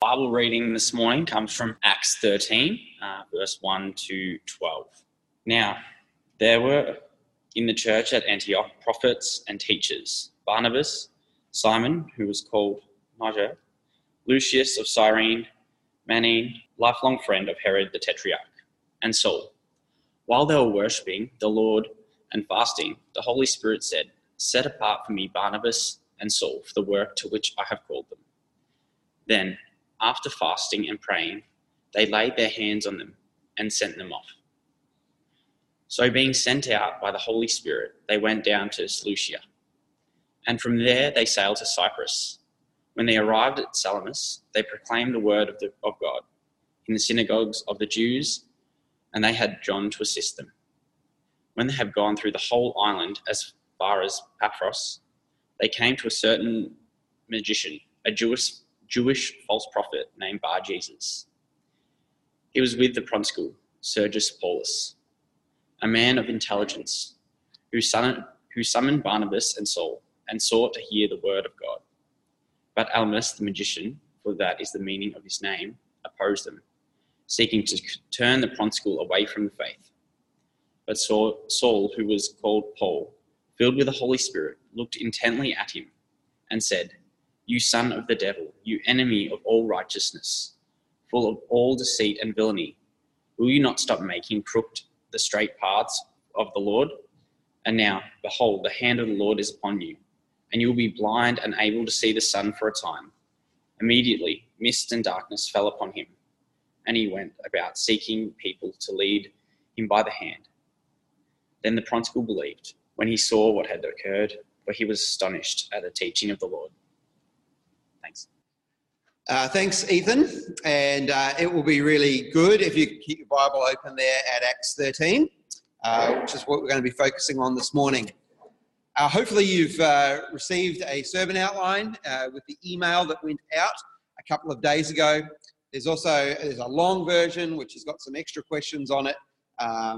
Bible reading this morning comes from Acts 13, uh, verse 1 to 12. Now, there were in the church at Antioch prophets and teachers Barnabas, Simon, who was called Niger, Lucius of Cyrene, Manaen, lifelong friend of Herod the Tetrarch, and Saul. While they were worshipping the Lord and fasting, the Holy Spirit said, Set apart for me Barnabas and Saul for the work to which I have called them. Then, after fasting and praying, they laid their hands on them and sent them off. So, being sent out by the Holy Spirit, they went down to Seleucia. And from there they sailed to Cyprus. When they arrived at Salamis, they proclaimed the word of, the, of God in the synagogues of the Jews, and they had John to assist them. When they had gone through the whole island as far as Paphos, they came to a certain magician, a Jewish Jewish false prophet named Bar Jesus. He was with the proconsul, Sergius Paulus, a man of intelligence, who summoned, who summoned Barnabas and Saul and sought to hear the word of God. But Elymas, the magician, for that is the meaning of his name, opposed them, seeking to turn the proconsul away from the faith. But Saul, who was called Paul, filled with the Holy Spirit, looked intently at him and said, you son of the devil, you enemy of all righteousness, full of all deceit and villainy, will you not stop making crooked the straight paths of the Lord? And now, behold, the hand of the Lord is upon you, and you will be blind and able to see the sun for a time. Immediately, mist and darkness fell upon him, and he went about seeking people to lead him by the hand. Then the proconsul believed when he saw what had occurred, for he was astonished at the teaching of the Lord. Thanks. Uh, thanks, Ethan. And uh, it will be really good if you keep your Bible open there at Acts 13, uh, which is what we're going to be focusing on this morning. Uh, hopefully, you've uh, received a sermon outline uh, with the email that went out a couple of days ago. There's also there's a long version which has got some extra questions on it,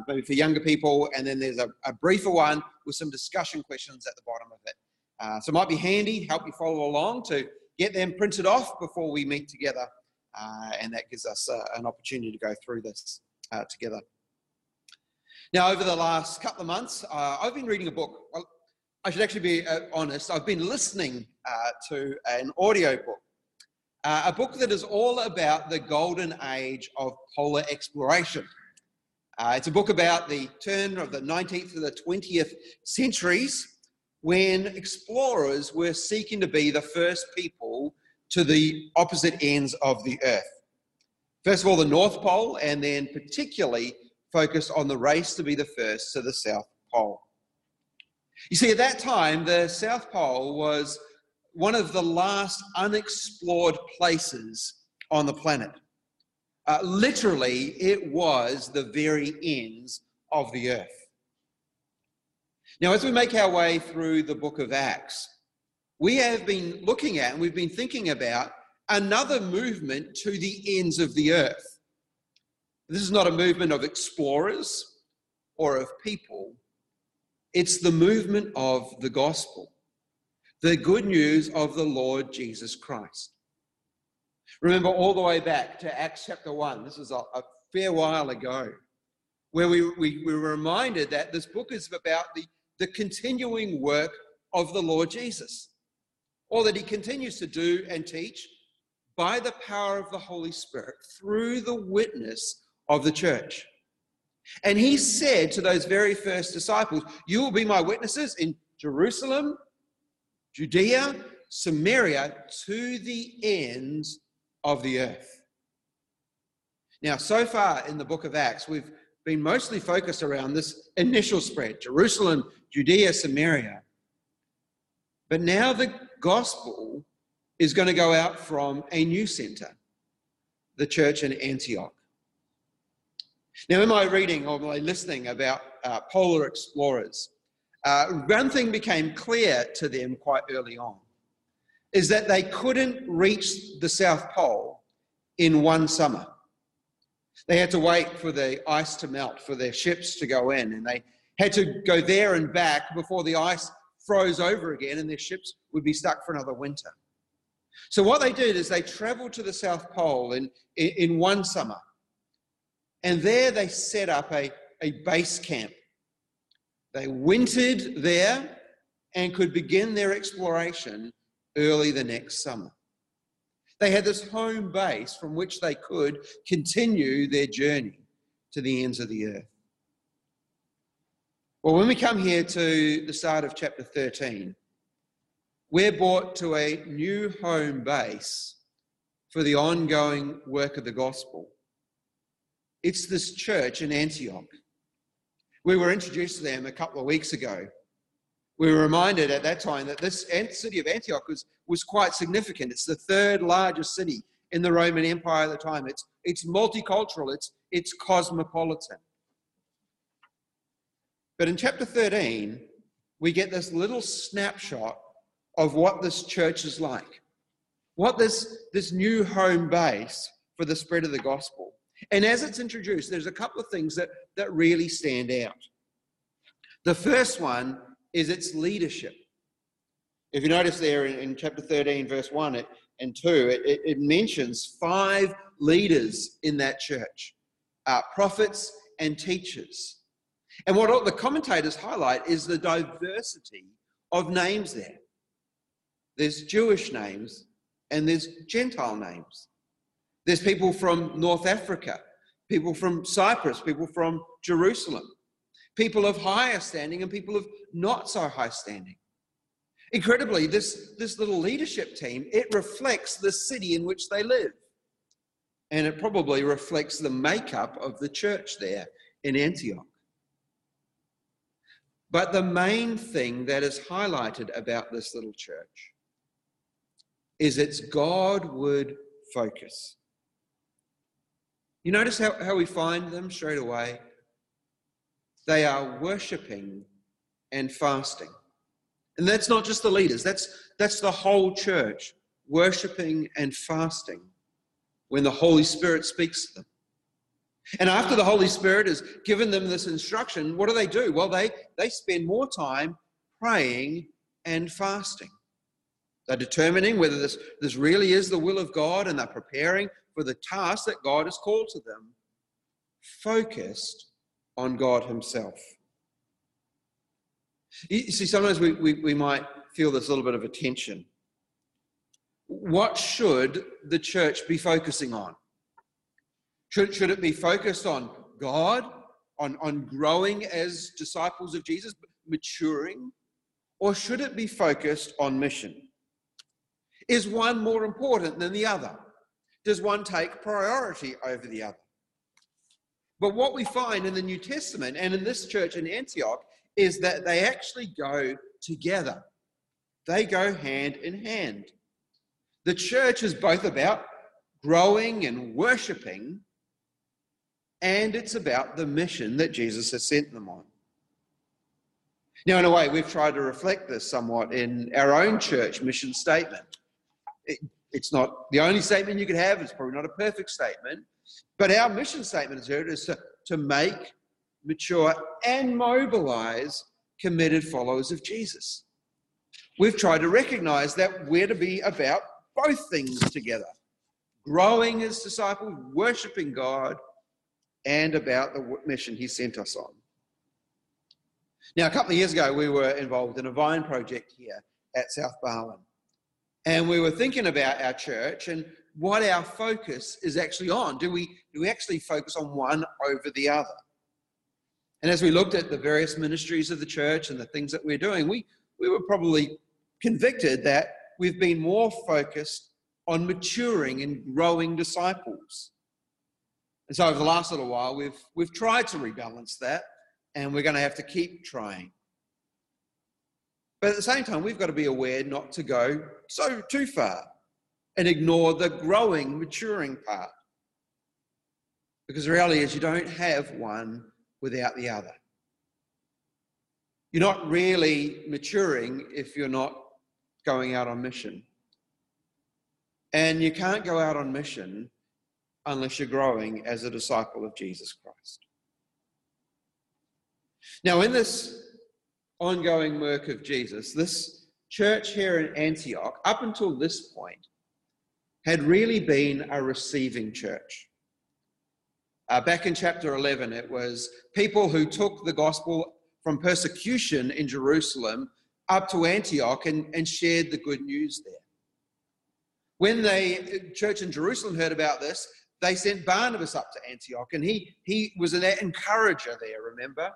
maybe for younger people, and then there's a, a, briefer one with some discussion questions at the bottom of it. so it might be handy, help you follow along to get them printed off before we meet together. Uh, and that gives us uh, an opportunity to go through this uh, together. Now, over the last couple of months, uh, I've been reading a book. Well, I should actually be uh, honest, I've been listening uh, to an audio book, a book that is all about the golden age of polar exploration. it's a book about the turn of the 19th to the 20th centuries when explorers were seeking to be the first people to the opposite ends of the earth. First of all, the North Pole, and then particularly focused on the race to be the first to the South Pole. You see, at that time, the South Pole was one of the last unexplored places on the planet. Uh, literally, it was the very ends of the earth. Now, as we make our way through the book of Acts, we have been looking at and we've been thinking about another movement to the ends of the earth. This is not a movement of explorers or of people, it's the movement of the gospel, the good news of the Lord Jesus Christ. Remember all the way back to Acts chapter 1, this is a, a fair while ago, where we, we, we were reminded that this book is about the the continuing work of the Lord Jesus, or that he continues to do and teach by the power of the Holy Spirit through the witness of the church. And he said to those very first disciples, You will be my witnesses in Jerusalem, Judea, Samaria, to the ends of the earth. Now, so far in the book of Acts, we've been mostly focused around this initial spread Jerusalem, Judea, Samaria. But now the gospel is going to go out from a new center, the church in Antioch. Now, in my reading or my listening about uh, polar explorers, uh, one thing became clear to them quite early on is that they couldn't reach the South Pole in one summer. They had to wait for the ice to melt, for their ships to go in, and they had to go there and back before the ice froze over again and their ships would be stuck for another winter. So, what they did is they traveled to the South Pole in, in, in one summer. And there they set up a, a base camp. They wintered there and could begin their exploration early the next summer. They had this home base from which they could continue their journey to the ends of the earth. Well, when we come here to the start of chapter 13, we're brought to a new home base for the ongoing work of the gospel. It's this church in Antioch. We were introduced to them a couple of weeks ago. We were reminded at that time that this city of Antioch was, was quite significant. It's the third largest city in the Roman Empire at the time. It's, it's multicultural, it's, it's cosmopolitan. But in chapter 13, we get this little snapshot of what this church is like, what this, this new home base for the spread of the gospel. And as it's introduced, there's a couple of things that, that really stand out. The first one is its leadership. If you notice there in, in chapter 13, verse 1 it, and 2, it, it, it, mentions five leaders in that church uh, prophets and teachers. And what all the commentators highlight is the diversity of names there. There's Jewish names and there's Gentile names. There's people from North Africa, people from Cyprus, people from Jerusalem, people of higher standing and people of not so high standing. Incredibly, this, this little leadership team, it reflects the city in which they live. And it probably reflects the makeup of the church there in Antioch. But the main thing that is highlighted about this little church is its Godward focus. You notice how, how we find them straight away? They are worshipping and fasting. And that's not just the leaders, that's, that's the whole church worshipping and fasting when the Holy Spirit speaks to them. And after the Holy Spirit has given them this instruction, what do they do? Well, they, they spend more time praying and fasting. They're determining whether this, this really is the will of God and they're preparing for the task that God has called to them, focused on God Himself. You see, sometimes we, we, we might feel this little bit of a tension. What should the church be focusing on? Should, should it be focused on God, on, on growing as disciples of Jesus, maturing? Or should it be focused on mission? Is one more important than the other? Does one take priority over the other? But what we find in the New Testament and in this church in Antioch is that they actually go together. They go hand in hand. The church is both about growing and worshipping, and it's about the mission that Jesus has sent them on. Now, in a way, we've tried to reflect this somewhat in our own church mission statement it, it's not the only statement you could have. It's probably not a perfect statement. But our mission statement is to, to make, mature, and mobilize committed followers of Jesus. We've tried to recognize that we're to be about both things together growing as disciples, worshiping God, and about the mission He sent us on. Now, a couple of years ago, we were involved in a vine project here at South Barwon. And we were thinking about our church and what our focus is actually on. Do we, do we actually focus on one over the other? And as we looked at the various ministries of the church and the things that we're doing, we, we were probably convicted that we've been more focused on maturing and growing disciples. And so over the last little while, we've, we've tried to rebalance that, and we're going to have to keep trying. But at the same time, we've got to be aware not to go so too far and ignore the growing, maturing part. Because the reality is, you don't have one without the other. You're not really maturing if you're not going out on mission. And you can't go out on mission unless you're growing as a disciple of Jesus Christ. Now, in this ongoing work of Jesus, this church here in Antioch, up until this point, had really been a receiving church. Uh, back in chapter 11, it was people who took the gospel from persecution in Jerusalem up to Antioch and, and shared the good news there. When the church in Jerusalem heard about this, they sent Barnabas up to Antioch, and he, he was an encourager there, remember?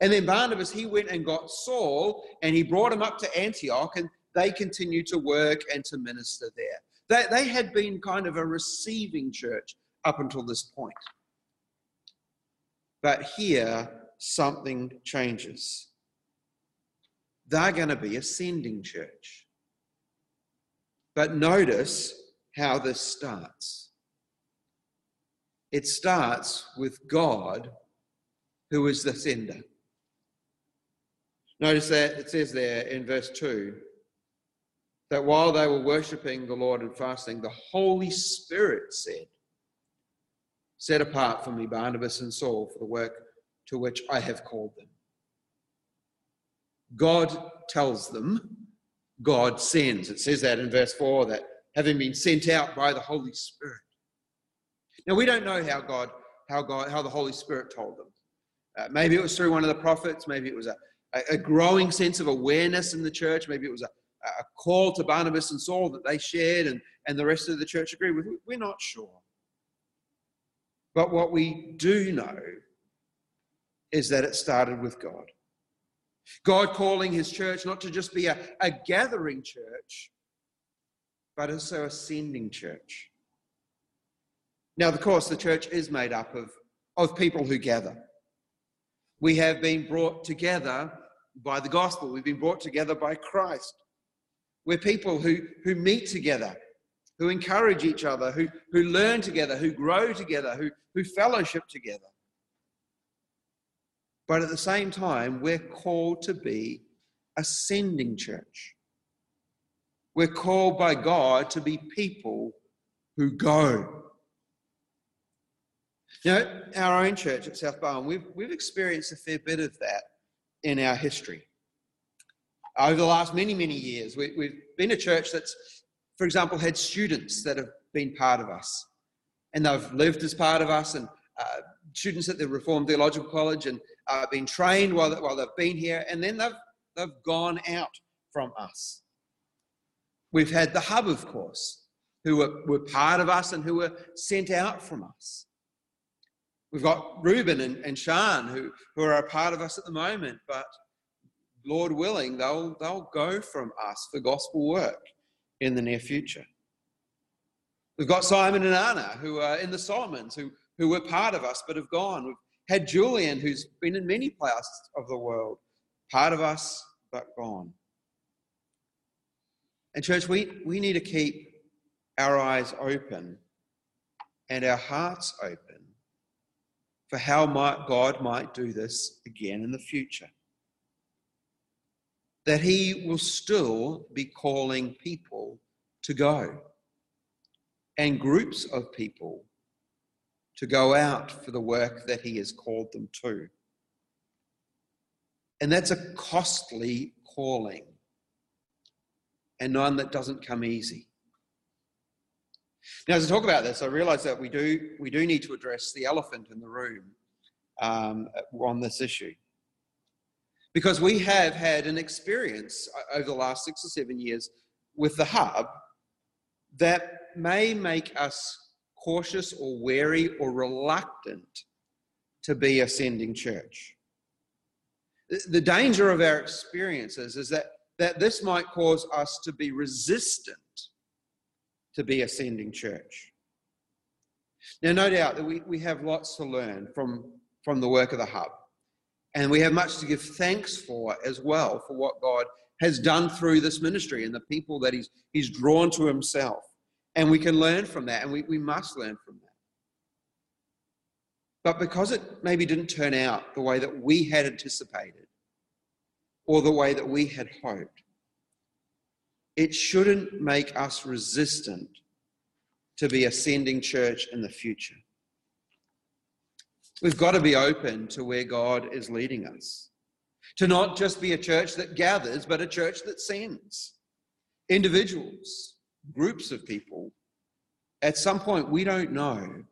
And then Barnabas, he went and got Saul, and he brought him up to Antioch, and they continued to work and to minister there. They, they had been kind of a receiving church up until this point. But here, something changes. They're going to be a sending church. But notice how this starts. It starts with God, who is the sender. Notice that it says there in verse 2 that while they were worshipping the Lord and fasting, the Holy Spirit said, Set apart for me Barnabas and Saul for the work to which I have called them. God tells them, God sends. It says that in verse 4 that having been sent out by the Holy Spirit. Now we don't know how God, how God, how the Holy Spirit told them. Uh, maybe it was through one of the prophets. Maybe it was a, a growing sense of awareness in the church. Maybe it was a, a call to Barnabas and Saul that they shared and, and the rest of the church agreed with. We're not sure. But what we do know is that it started with God. God calling his church not to just be a, a gathering church, but also a sending church. Now, of course, the church is made up of, of people who gather. We have been brought together by the gospel, we've been brought together by Christ. We're people who, who meet together, who encourage each other, who, who learn together, who grow together, who, who fellowship together. But at the same time, we're called to be a sending church. We're called by God to be people who go. Now, our own church at South Barwon, we've, we've experienced a fair bit of that in our history. Over the last many, many years, we, we've been a church that's, for example, had students that have been part of us and they've lived as part of us, and uh, students at the Reformed Theological College and uh, been trained while, while they've been here, and then they've, they've gone out from us. We've had the hub, of course, who were, were part of us and who were sent out from us. We've got Reuben and, and Sean who, who are a part of us at the moment, but Lord willing, they'll, they'll go from us for gospel work in the near future. We've got Simon and Anna who are in the Solomons, who, who were part of us but have gone. We've had Julian, who's been in many places of the world, part of us but gone. And, church, we, we need to keep our eyes open and our hearts open for how might God might do this again in the future. That He will still be calling people to go and groups of people to go out for the work that He has called them to. And that's a costly calling and one that doesn't come easy. Now, as I talk about this, I realise that we do we do need to address the elephant in the room um, on this issue, because we have had an experience uh, over the last six or seven years with the hub that may make us cautious or wary or reluctant to be a sending church. The danger of our experiences is that, that this might cause us to be resistant to be a sending church. Now, no doubt that we, we have lots to learn from, from the work of the hub. And we have much to give thanks for as well for what God has done through this ministry and the people that He's, he's drawn to Himself. And we can learn from that, and we, we must learn from that. But because it maybe didn't turn out the way that we had anticipated or the way that we had hoped, it shouldn't make us resistant to be ascending church in the future. We've got to be open to where God is leading us. To not just be a church that gathers, but a church that sends individuals, groups of people At some point, we don't know,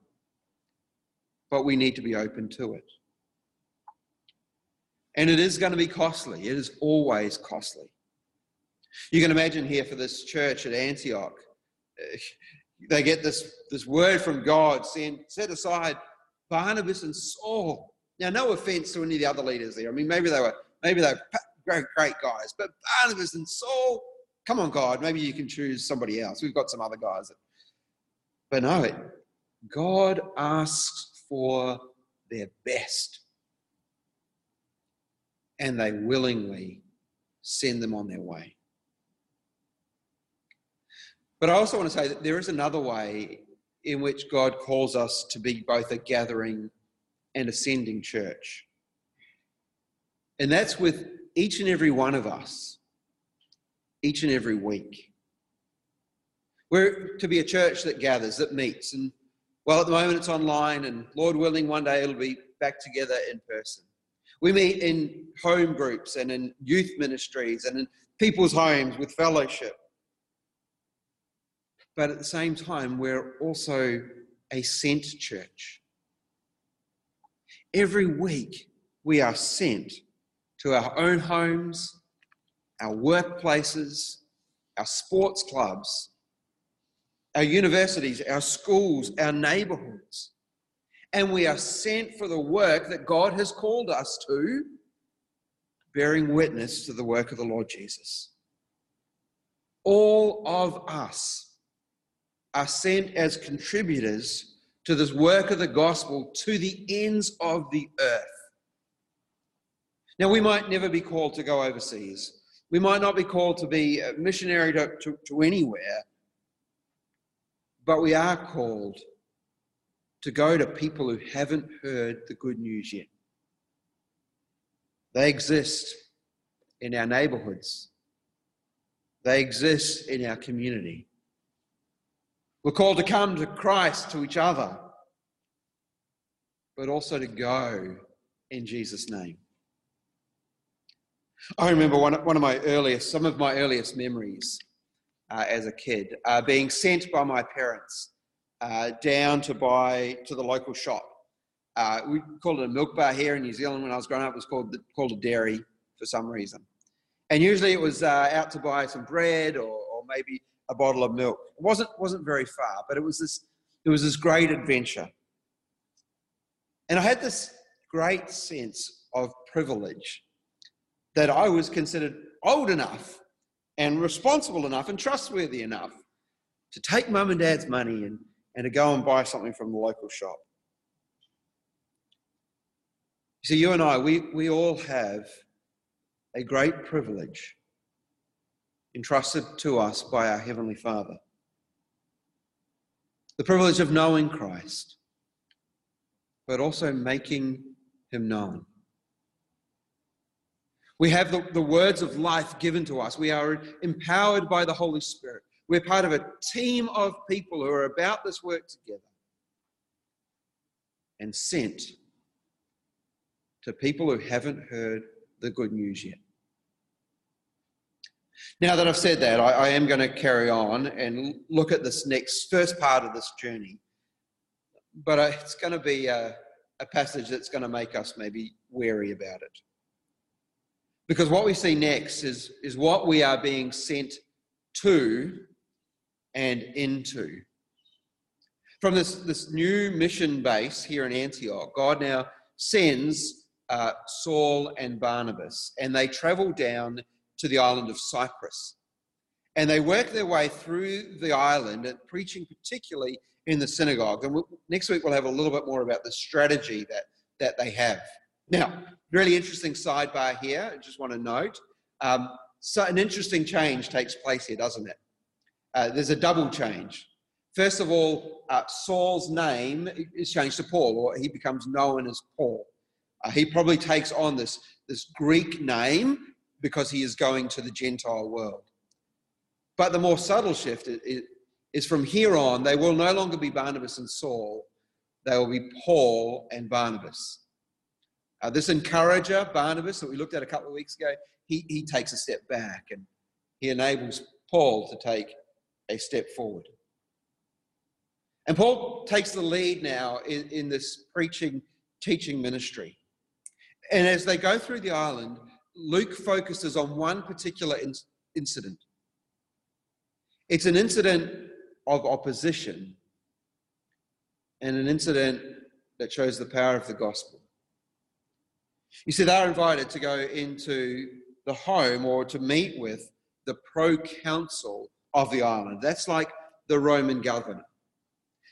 but we need to be open to it. And it is going to be costly. It is always costly. You can imagine here for this church at Antioch, eh, they get this, this word from God saying, set aside Barnabas and Saul. Now, no offense to any of the other leaders there. I mean, maybe they were maybe they were great, great guys, but Barnabas and Saul, come on, God, maybe you can choose somebody else. We've got some other guys. That, but no, it, God asks for their best, and they willingly send them on their way. But I also want to say that there is another way in which God calls us to be both a gathering and ascending church. And that's with each and every one of us, each and every week. We're to be a church that gathers, that meets. And well, at the moment it's online, and Lord willing, one day it'll be back together in person. We meet in home groups and in youth ministries and in people's homes with fellowship. But at the same time, we're also a sent church. Every week, we are sent to our own homes, our workplaces, our sports clubs, our universities, our schools, our neighborhoods. And we are sent for the work that God has called us to, bearing witness to the work of the Lord Jesus. All of us are sent as contributors to this work of the gospel to the ends of the earth. Now, we might never be called to go overseas. We might not be called to be a missionary to, to, to anywhere, but we are called to go to people who haven't heard the good news yet. They exist in our neighborhoods, they exist in our community. We're called to come to Christ, to each other, but also to go in Jesus' name. I remember one, one of my earliest, some of my earliest memories uh, as a kid, uh, being sent by my parents uh, down to buy to the local shop. Uh, we called it a milk bar here in New Zealand when I was growing up. It was called called a dairy for some reason, and usually it was uh, out to buy some bread or, or maybe a bottle of milk. It wasn't wasn't very far, but it was this it was this great adventure. And I had this great sense of privilege that I was considered old enough and responsible enough and trustworthy enough to take mum and dad's money and, and to go and buy something from the local shop. You see, you and I, we, we all have a great privilege entrusted to us by our Heavenly Father. The privilege of knowing Christ, but also making Him known. We have the, the words of life given to us. We are empowered by the Holy Spirit. We're part of a team of people who are about this work together and sent to people who haven't heard the good news yet. Now that I've said that, I, I am going to carry on and look at this next first part of this journey. But it's going to be a, a passage that's going to make us maybe wary about it. Because what we see next is, is what we are being sent to and into. From this, this new mission base here in Antioch, God now sends uh, Saul and Barnabas, and they travel down to the island of Cyprus. And they work their way through the island, and preaching particularly in the synagogue. And we'll, next week we'll have a little bit more about the strategy that, that they have. Now, really interesting sidebar here. I just want to note. Um, so an interesting change takes place here, doesn't it? Uh, there's a double change. First of all, uh, Saul's name is changed to Paul, or he becomes known as Paul. Uh, he probably takes on this, this Greek name because he is going to the Gentile world. But the more subtle shift is from here on, they will no longer be Barnabas and Saul, they will be Paul and Barnabas. Uh, this encourager, Barnabas, that we looked at a couple of weeks ago, he, he takes a step back and he enables Paul to take a step forward. And Paul takes the lead now in, in this preaching, teaching ministry. And as they go through the island, Luke focuses on one particular in- incident. It's an incident of opposition and an incident that shows the power of the gospel. You see, they're invited to go into the home or to meet with the proconsul of the island. That's like the Roman governor.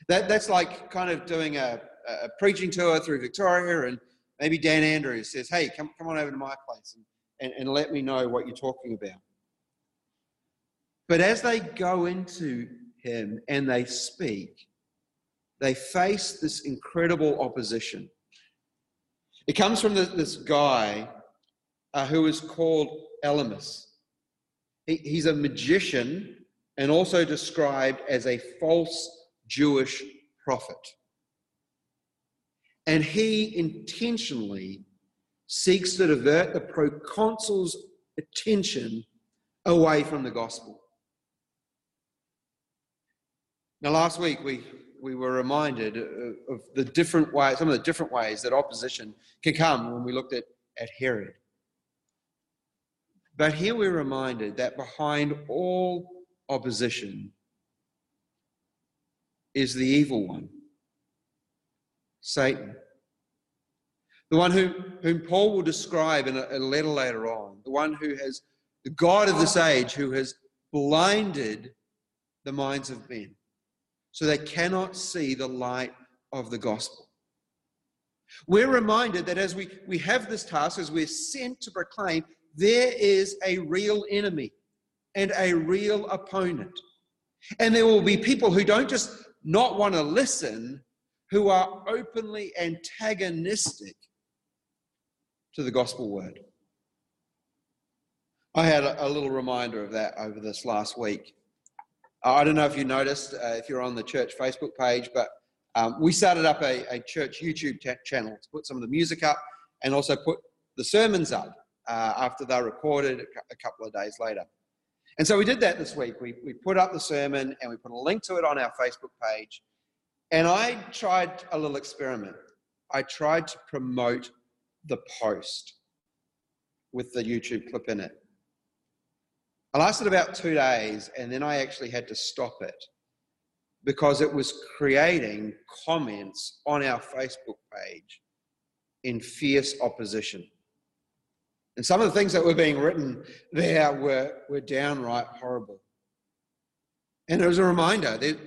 That, that's like kind of doing a, a preaching tour through Victoria, and maybe Dan Andrews says, Hey, come, come on over to my place and, and, and let me know what you're talking about. But as they go into him and they speak, they face this incredible opposition. It comes from this guy uh, who is called Elymas. He, he's a magician and also described as a false Jewish prophet. And he intentionally seeks to divert the proconsul's attention away from the gospel. Now, last week we, we were reminded of the different ways, some of the different ways that opposition can come when we looked at, at Herod. But here we're reminded that behind all opposition is the evil one, Satan. The one whom, whom Paul will describe in a, a letter later on, the one who has, the God of this age, who has blinded the minds of men so they cannot see the light of the gospel. We're reminded that as we, we have this task, as we're sent to proclaim, there is a real enemy and a real opponent. And there will be people who don't just not want to listen, who are openly antagonistic to the gospel word. I had a, little reminder of that over this last week. I don't know if you noticed, uh, if you're on the church Facebook page, but um, we started up a, a church YouTube t- channel to put some of the music up and also put the sermons up uh, after they're recorded a couple of days later. And so we did that this week. We, we put up the sermon and we put a link to it on our Facebook page. And I tried a little experiment. I tried to promote the post with the YouTube clip in it. I lasted about two days and then I actually had to stop it because it was creating comments on our Facebook page in fierce opposition. And some of the things that were being written there were, were downright horrible. And it was a reminder that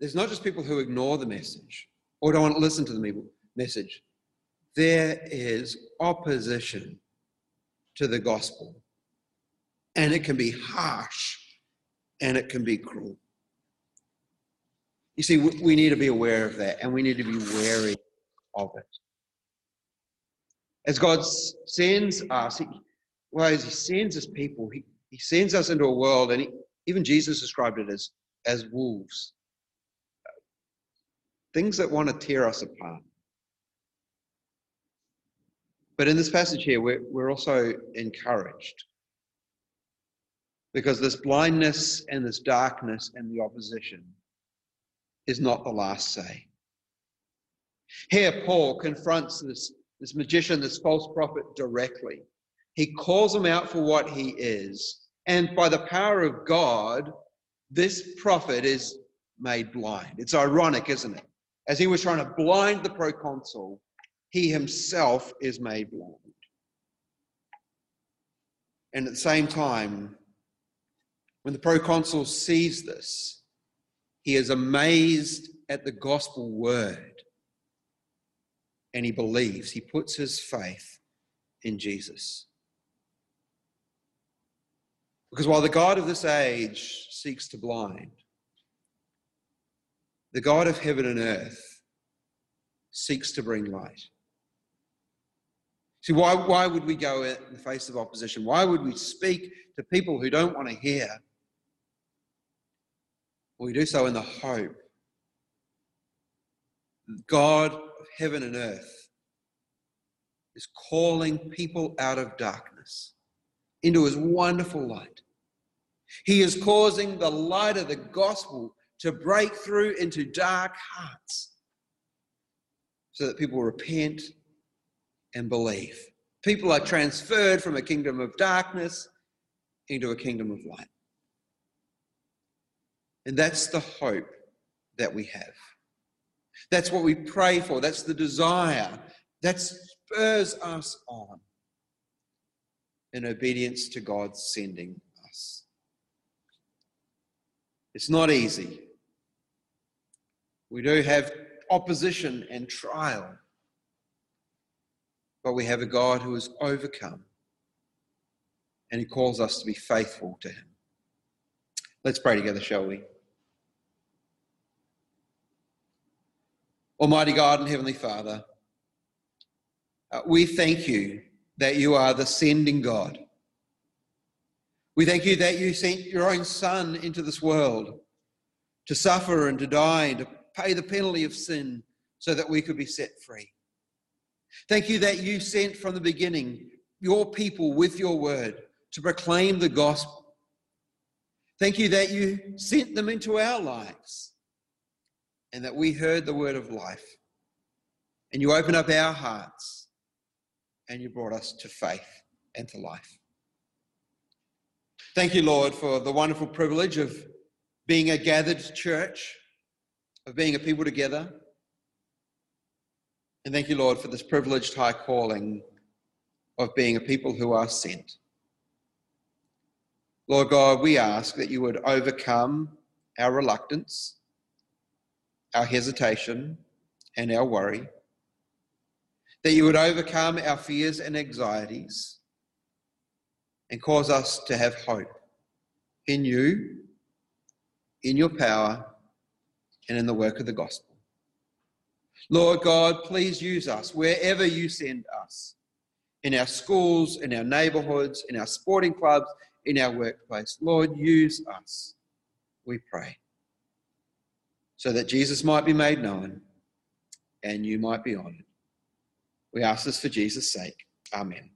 there's not just people who ignore the message or don't want to listen to the message, there is opposition to the gospel. And it can be harsh and it can be cruel. You see, we need to be aware of that and we need to be wary of it as God sends us, he, well, as He sends His people, He, he sends us into a world, and he, even Jesus described it as, as wolves. Things that want to tear us apart. But in this passage here, we're, we're also encouraged. Because this blindness and this darkness and the opposition is not the last say. Here, Paul confronts this this magician, this false prophet, directly. He calls him out for what he is. And by the power of God, this prophet is made blind. It's ironic, isn't it? As he was trying to blind the proconsul, he himself is made blind. And at the same time, when the proconsul sees this, he is amazed at the gospel word and he believes. He puts his faith in Jesus. Because while the God of this age seeks to blind, the God of heaven and earth seeks to bring light. See, why, why would we go in the face of opposition? Why would we speak to people who don't want to hear? Well, we do so in the hope that God of heaven and earth is calling people out of darkness into his wonderful light. He is causing the light of the gospel to break through into dark hearts so that people repent and believe. People are transferred from a kingdom of darkness into a kingdom of light. And that's the hope that we have. That's what we pray for. That's the desire. That spurs us on in obedience to God's sending us. It's not easy. We do have opposition and trial, but we have a God who has overcome and he calls us to be faithful to him. Let's pray together, shall we? Almighty God and Heavenly Father, uh, we thank you that you are the sending God. We thank you that you sent your own Son into this world to suffer and to die and to pay the penalty of sin so that we could be set free. Thank you that you sent from the beginning your people with your word to proclaim the gospel. Thank you that you sent them into our lives and that we heard the word of life. And you opened up our hearts and you brought us to faith and to life. Thank you, Lord, for the wonderful privilege of being a gathered church, of being a people together. And thank you, Lord, for this privileged high calling of being a people who are sent. Lord God, we ask that you would overcome our reluctance our hesitation, and our worry, that you would overcome our fears and anxieties and cause us to have hope in you, in your power, and in the work of the gospel. Lord God, please use us wherever you send us in our schools, in our neighborhoods, in our sporting clubs, in our workplace. Lord, use us, we pray so that Jesus might be made known and you might be honored. We ask this for Jesus' sake. Amen.